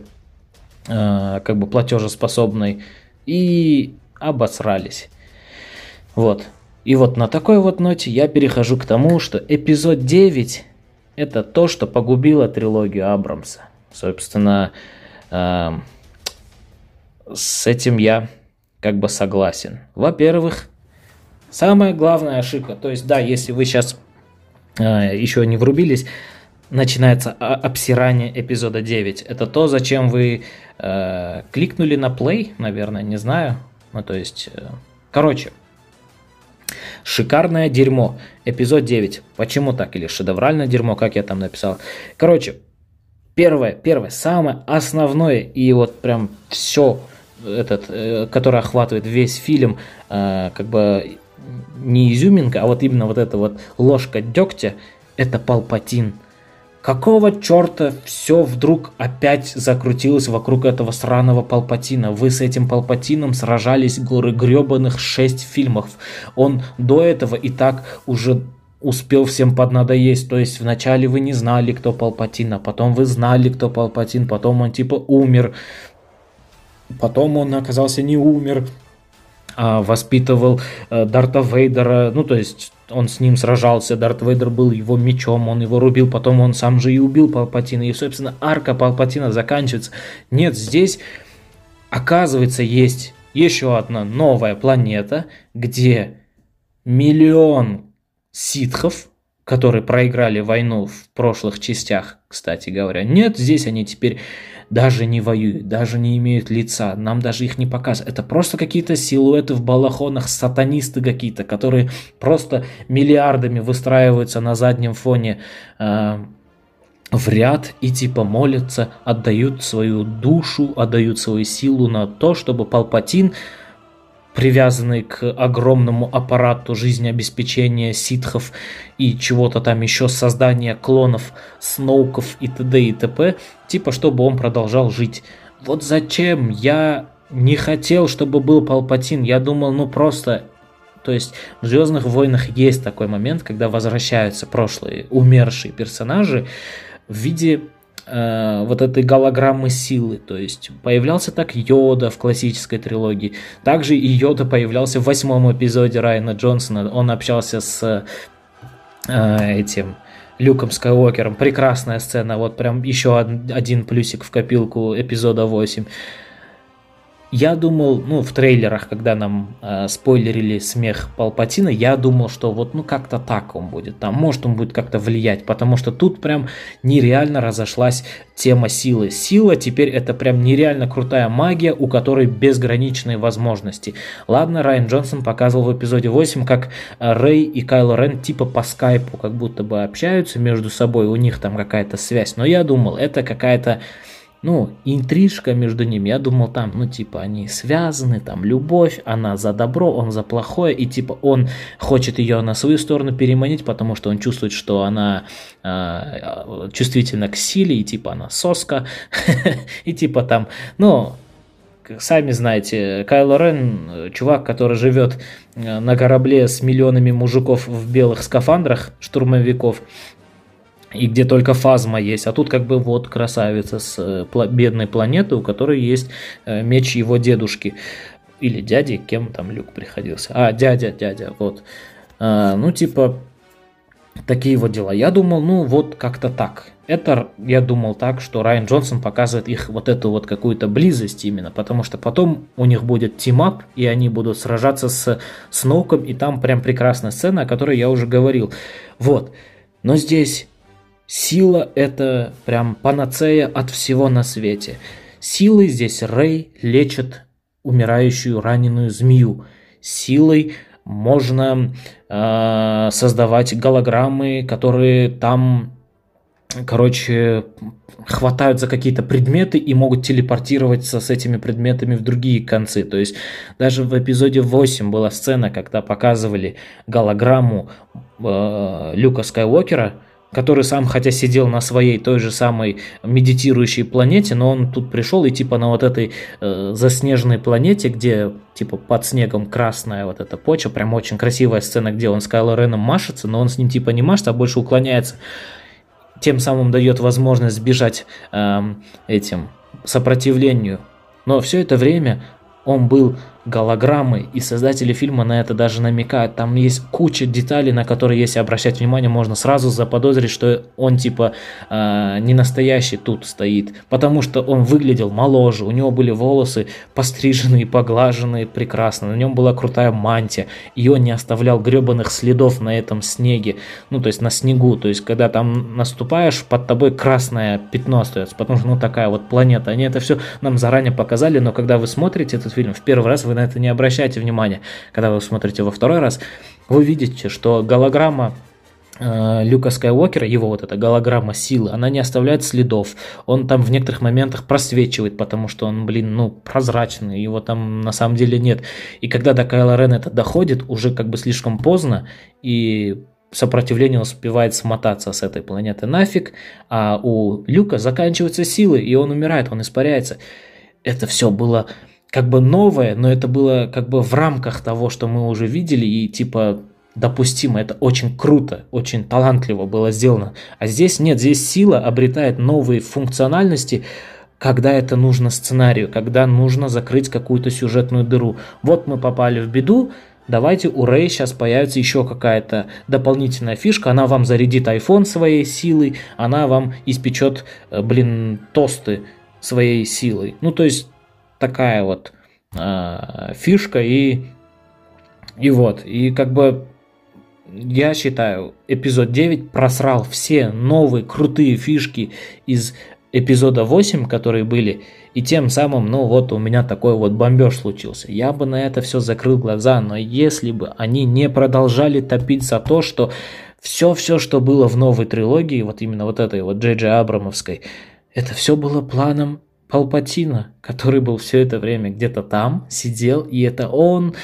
э, как бы платежеспособной, и обосрались. Вот. И вот на такой вот ноте я перехожу к тому, что эпизод 9 это то, что погубило трилогию Абрамса. Собственно, э, с этим я как бы согласен. Во-первых, самая главная ошибка, то есть да, если вы сейчас э, еще не врубились, начинается обсирание эпизода 9. Это то, зачем вы э, кликнули на play, наверное, не знаю. Ну, то есть, э, короче, шикарное дерьмо. Эпизод 9. Почему так? Или шедевральное дерьмо, как я там написал. Короче, первое, первое, самое основное и вот прям все этот, э, который охватывает весь фильм, э, как бы не изюминка, а вот именно вот эта вот ложка дегтя, это Палпатин. Какого черта все вдруг опять закрутилось вокруг этого сраного Палпатина? Вы с этим Палпатином сражались горы гребаных шесть фильмов. Он до этого и так уже успел всем поднадоесть. То есть вначале вы не знали, кто Палпатин, а потом вы знали, кто Палпатин, потом он типа умер. Потом он оказался не умер, а воспитывал э, Дарта Вейдера. Ну, то есть он с ним сражался, Дарт Вейдер был его мечом, он его рубил, потом он сам же и убил Палпатина, и, собственно, арка Палпатина заканчивается. Нет, здесь, оказывается, есть еще одна новая планета, где миллион ситхов, которые проиграли войну в прошлых частях, кстати говоря. Нет, здесь они теперь даже не воюют, даже не имеют лица, нам даже их не показывают. Это просто какие-то силуэты в балахонах, сатанисты какие-то, которые просто миллиардами выстраиваются на заднем фоне э, в ряд и типа молятся, отдают свою душу, отдают свою силу на то, чтобы Палпатин привязанный к огромному аппарату жизнеобеспечения ситхов и чего-то там еще, создания клонов, сноуков и т.д. и т.п., типа чтобы он продолжал жить. Вот зачем я не хотел, чтобы был Палпатин, я думал, ну просто то есть в Звездных войнах есть такой момент, когда возвращаются прошлые умершие персонажи в виде э, вот этой голограммы силы. То есть появлялся так Йода в классической трилогии. Также и Йода появлялся в восьмом эпизоде Райана Джонсона. Он общался с э, этим Люком Скайуокером. Прекрасная сцена. Вот прям еще один плюсик в копилку эпизода 8. Я думал, ну, в трейлерах, когда нам э, спойлерили смех Палпатина, я думал, что вот, ну, как-то так он будет. Там, может, он будет как-то влиять, потому что тут прям нереально разошлась тема силы. Сила теперь это прям нереально крутая магия, у которой безграничные возможности. Ладно, Райан Джонсон показывал в эпизоде 8, как э, Рэй и Кайло Рен типа по скайпу как будто бы общаются между собой, у них там какая-то связь. Но я думал, это какая-то ну, интрижка между ними. Я думал, там, ну, типа, они связаны, там, любовь, она за добро, он за плохое, и, типа, он хочет ее на свою сторону переманить, потому что он чувствует, что она э, чувствительна к силе, и, типа, она соска, и, типа, там, ну, сами знаете, Кайло Рен, чувак, который живет э, на корабле с миллионами мужиков в белых скафандрах, штурмовиков, и где только фазма есть. А тут как бы вот красавица с э, бедной планеты, у которой есть э, меч его дедушки. Или дяди, кем там Люк приходился. А, дядя, дядя, вот. А, ну, типа, такие вот дела. Я думал, ну, вот как-то так. Это, я думал так, что Райан Джонсон показывает их вот эту вот какую-то близость именно, потому что потом у них будет team-up, и они будут сражаться с Сноуком, и там прям прекрасная сцена, о которой я уже говорил. Вот. Но здесь Сила – это прям панацея от всего на свете. Силой здесь Рэй лечит умирающую раненую змею. Силой можно э, создавать голограммы, которые там, короче, хватают за какие-то предметы и могут телепортироваться с этими предметами в другие концы. То есть даже в эпизоде 8 была сцена, когда показывали голограмму э, Люка Скайуокера – который сам, хотя сидел на своей той же самой медитирующей планете, но он тут пришел и типа на вот этой э, заснеженной планете, где типа под снегом красная вот эта почва, прям очень красивая сцена, где он с Кайло Реном машется, но он с ним типа не машет, а больше уклоняется, тем самым дает возможность сбежать э, этим сопротивлению. Но все это время он был голограммы, и создатели фильма на это даже намекают. Там есть куча деталей, на которые, если обращать внимание, можно сразу заподозрить, что он типа э, не настоящий тут стоит, потому что он выглядел моложе, у него были волосы постриженные, поглаженные прекрасно, на нем была крутая мантия, и он не оставлял гребаных следов на этом снеге, ну то есть на снегу, то есть когда там наступаешь, под тобой красное пятно остается, потому что ну такая вот планета. Они это все нам заранее показали, но когда вы смотрите этот фильм в первый раз, вы на это не обращайте внимания. Когда вы смотрите во второй раз, вы видите, что голограмма э, Люка Скайуокера, его вот эта голограмма силы, она не оставляет следов. Он там в некоторых моментах просвечивает, потому что он, блин, ну, прозрачный, его там на самом деле нет. И когда до Кайла Рен это доходит, уже как бы слишком поздно, и сопротивление успевает смотаться с этой планеты нафиг, а у Люка заканчиваются силы, и он умирает, он испаряется. Это все было как бы новое, но это было как бы в рамках того, что мы уже видели, и типа допустимо, это очень круто, очень талантливо было сделано. А здесь нет, здесь сила обретает новые функциональности, когда это нужно сценарию, когда нужно закрыть какую-то сюжетную дыру. Вот мы попали в беду, давайте у Рэй сейчас появится еще какая-то дополнительная фишка, она вам зарядит iPhone своей силой, она вам испечет, э, блин, тосты своей силой. Ну, то есть такая вот э, фишка и и вот и как бы я считаю эпизод 9 просрал все новые крутые фишки из эпизода 8, которые были, и тем самым, ну вот у меня такой вот бомбеж случился. Я бы на это все закрыл глаза, но если бы они не продолжали топить за то, что все-все, что было в новой трилогии, вот именно вот этой вот Джей Джей Абрамовской, это все было планом Палпатина, который был все это время где-то там, сидел, и это он,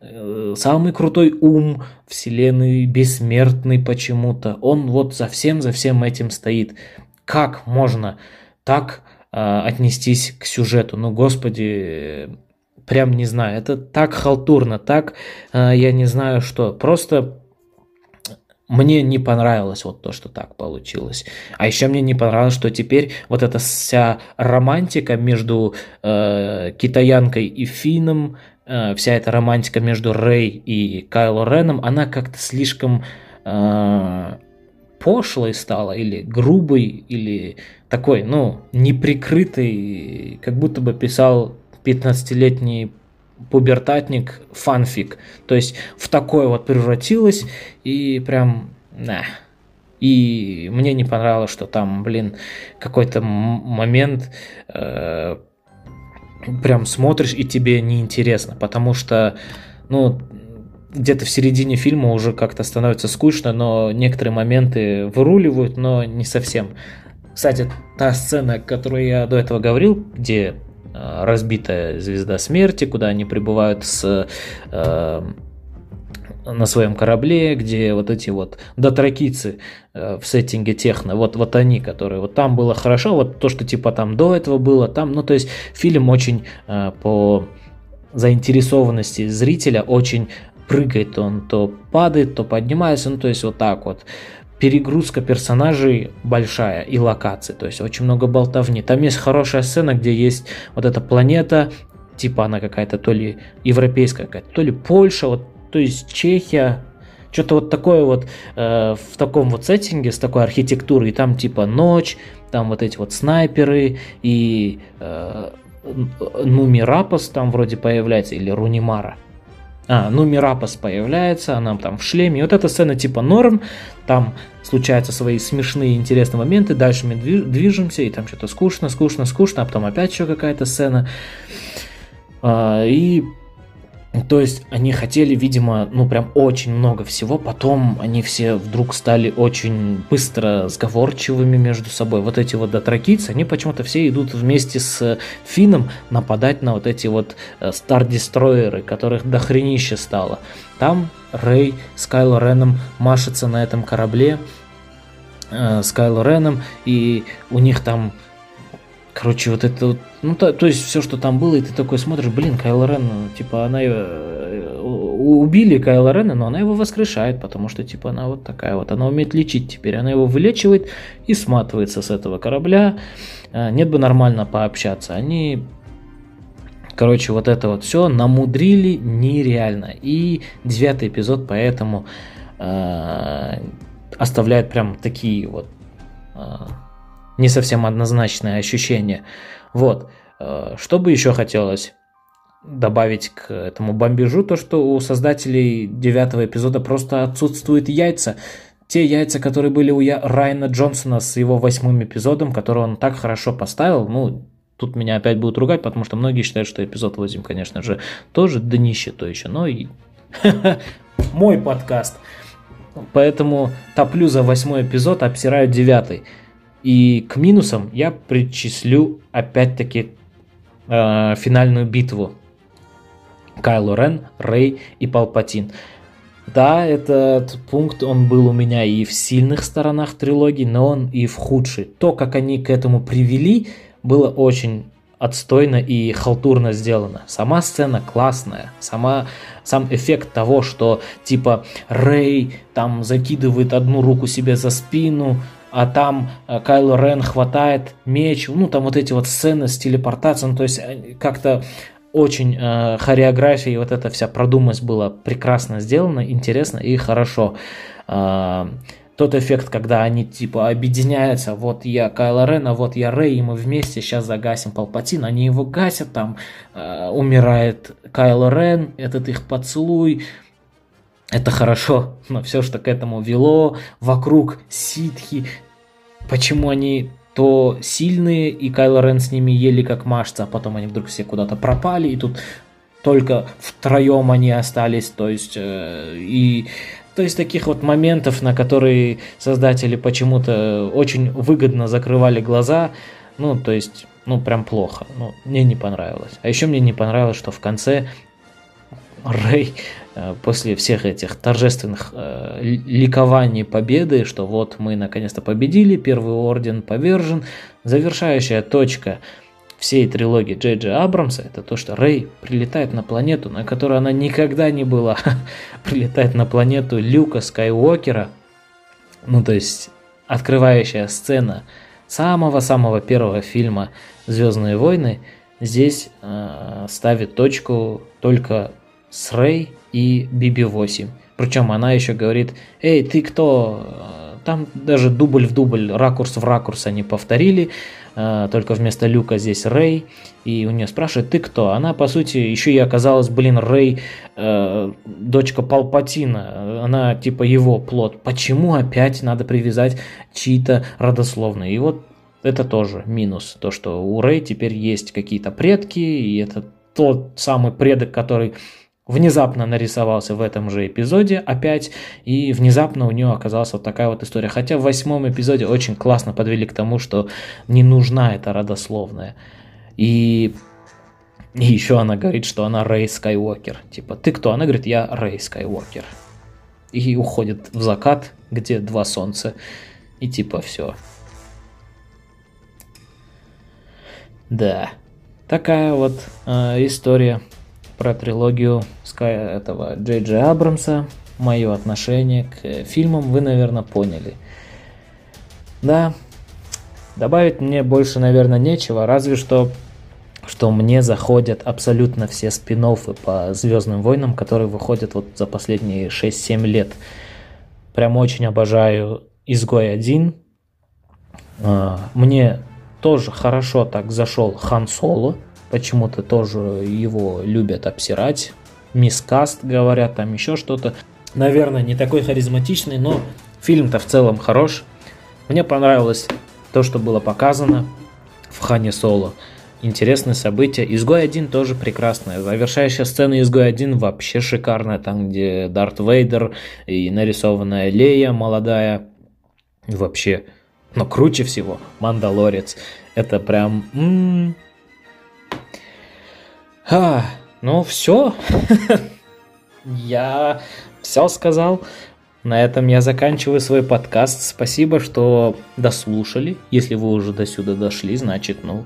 э, самый крутой ум вселенной, бессмертный почему-то. Он вот за всем, за всем этим стоит. Как можно так э, отнестись к сюжету? Ну, господи, прям не знаю, это так халтурно, так, э, я не знаю что. Просто мне не понравилось вот то, что так получилось. А еще мне не понравилось, что теперь вот эта вся романтика между э, китаянкой и Финном, э, вся эта романтика между Рэй и Кайло Реном, она как-то слишком э, пошлой стала, или грубой, или такой, ну, неприкрытой, как будто бы писал 15-летний пубертатник фанфик. То есть в такое вот превратилось и прям, на. И мне не понравилось, что там, блин, какой-то момент э, прям смотришь и тебе неинтересно, потому что, ну, где-то в середине фильма уже как-то становится скучно, но некоторые моменты выруливают, но не совсем Кстати, та сцена, которую я до этого говорил, где разбитая звезда смерти, куда они прибывают с э, на своем корабле, где вот эти вот дотракицы э, в сеттинге техно, вот, вот они, которые вот там было хорошо, вот то, что типа там до этого было, там, ну то есть фильм очень э, по заинтересованности зрителя очень прыгает, он то падает, то поднимается, ну то есть вот так вот. Перегрузка персонажей большая и локаций, то есть очень много болтовни. Там есть хорошая сцена, где есть вот эта планета, типа она какая-то то ли европейская какая-то, то ли Польша, вот то есть Чехия, что-то вот такое вот э, в таком вот сеттинге с такой архитектурой, и там типа ночь, там вот эти вот снайперы и э, Нумирапас там вроде появляется, или Рунимара. А, Нумирапас появляется, она там в шлеме. И вот эта сцена типа норм, там случаются свои смешные интересные моменты, дальше мы движемся, и там что-то скучно, скучно, скучно, а потом опять еще какая-то сцена. А, и то есть они хотели, видимо, ну прям очень много всего, потом они все вдруг стали очень быстро сговорчивыми между собой. Вот эти вот дотракийцы, они почему-то все идут вместе с Финном нападать на вот эти вот Стар-дестройеры, которых дохренище стало. Там Рэй с Кайло Реном машется на этом корабле, э, с Кайло Реном, и у них там Короче, вот это вот, ну то, то есть все, что там было, и ты такой смотришь, блин, Кайл Рен, типа она э, убили Кайла Рена, но она его воскрешает, потому что типа она вот такая вот, она умеет лечить теперь, она его вылечивает и сматывается с этого корабля. Э, нет бы нормально пообщаться, они Короче, вот это вот все намудрили нереально. И девятый эпизод поэтому э, оставляет прям такие вот э, не совсем однозначное ощущение. Вот. Э, что бы еще хотелось добавить к этому бомбежу, то что у создателей девятого эпизода просто отсутствуют яйца. Те яйца, которые были у Райана Джонсона с его восьмым эпизодом, который он так хорошо поставил, ну, тут меня опять будут ругать, потому что многие считают, что эпизод 8, конечно же, тоже днище то еще, но и мой подкаст. Поэтому топлю за восьмой эпизод, обсираю девятый. И к минусам я причислю опять-таки э, финальную битву. Кайло Рен, Рэй и Палпатин. Да, этот пункт, он был у меня и в сильных сторонах трилогии, но он и в худшей. То, как они к этому привели, было очень отстойно и халтурно сделано. Сама сцена классная, сама, сам эффект того, что типа Рэй там закидывает одну руку себе за спину, а там э, Кайло Рен хватает меч, ну там вот эти вот сцены с телепортацией, ну, то есть э, как-то очень э, хореография и вот эта вся продуманность была прекрасно сделана, интересно и хорошо. Э, тот эффект, когда они типа объединяются, вот я Кайло Рен, а вот я Рэй, и мы вместе сейчас загасим Палпатин, они его гасят, там. Э, умирает Кайло Рен, этот их поцелуй, это хорошо, но все, что к этому вело, вокруг ситхи, почему они то сильные, и Кайло Рен с ними ели как машца, а потом они вдруг все куда-то пропали, и тут только втроем они остались, то есть, э, и то есть таких вот моментов, на которые создатели почему-то очень выгодно закрывали глаза, ну, то есть, ну, прям плохо, ну, мне не понравилось. А еще мне не понравилось, что в конце Рэй после всех этих торжественных э, ликований победы, что вот мы наконец-то победили, первый орден повержен, завершающая точка всей трилогии Джей Джей Абрамса это то, что Рэй прилетает на планету, на которой она никогда не была, прилетает на планету Люка Скайуокера, ну то есть открывающая сцена самого-самого первого фильма «Звездные войны», здесь э, ставит точку только с Рэй и BB-8. Причем она еще говорит, эй, ты кто? Там даже дубль в дубль, ракурс в ракурс они повторили, э, только вместо Люка здесь Рэй, и у нее спрашивают, ты кто? Она, по сути, еще и оказалась, блин, Рэй, э, дочка Палпатина, она типа его плод. Почему опять надо привязать чьи-то родословные? И вот это тоже минус, то, что у Рэй теперь есть какие-то предки, и это тот самый предок, который внезапно нарисовался в этом же эпизоде опять, и внезапно у нее оказалась вот такая вот история. Хотя в восьмом эпизоде очень классно подвели к тому, что не нужна эта родословная. И, и еще она говорит, что она Рэй Скайуокер. Типа, ты кто? Она говорит, я Рэй Скайуокер. И уходит в закат, где два солнца. И типа все. Да, такая вот э, история про трилогию Sky, этого Джей Джей Абрамса. Мое отношение к фильмам вы, наверное, поняли. Да, добавить мне больше, наверное, нечего, разве что что мне заходят абсолютно все спин по Звездным войнам, которые выходят вот за последние 6-7 лет. Прям очень обожаю Изгой 1. А, мне тоже хорошо так зашел Хан Соло. Почему-то тоже его любят обсирать. Мискаст говорят, там еще что-то. Наверное, не такой харизматичный, но фильм-то в целом хорош. Мне понравилось то, что было показано в Хане Соло. Интересное событие. Изгой 1 тоже прекрасная. Завершающая сцена Изгой 1 вообще шикарная. Там, где Дарт Вейдер и нарисованная Лея молодая. Вообще. Но круче всего Мандалорец. Это прям... М-м-м. А, ну все. я все сказал. На этом я заканчиваю свой подкаст. Спасибо, что дослушали. Если вы уже до сюда дошли, значит, ну,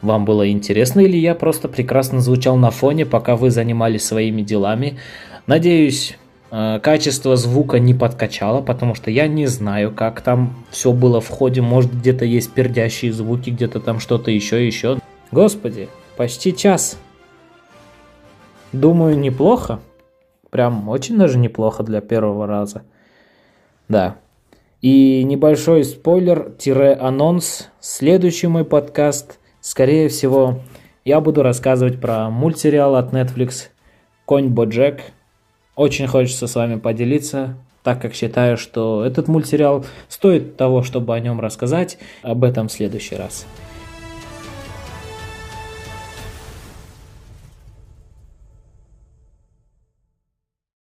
вам было интересно или я просто прекрасно звучал на фоне, пока вы занимались своими делами. Надеюсь, э, качество звука не подкачало, потому что я не знаю, как там все было в ходе. Может, где-то есть пердящие звуки, где-то там что-то еще, еще. Господи, почти час. Думаю, неплохо. Прям очень даже неплохо для первого раза. Да. И небольшой спойлер-анонс. Следующий мой подкаст, скорее всего, я буду рассказывать про мультсериал от Netflix «Конь Боджек». Очень хочется с вами поделиться, так как считаю, что этот мультсериал стоит того, чтобы о нем рассказать. Об этом в следующий раз.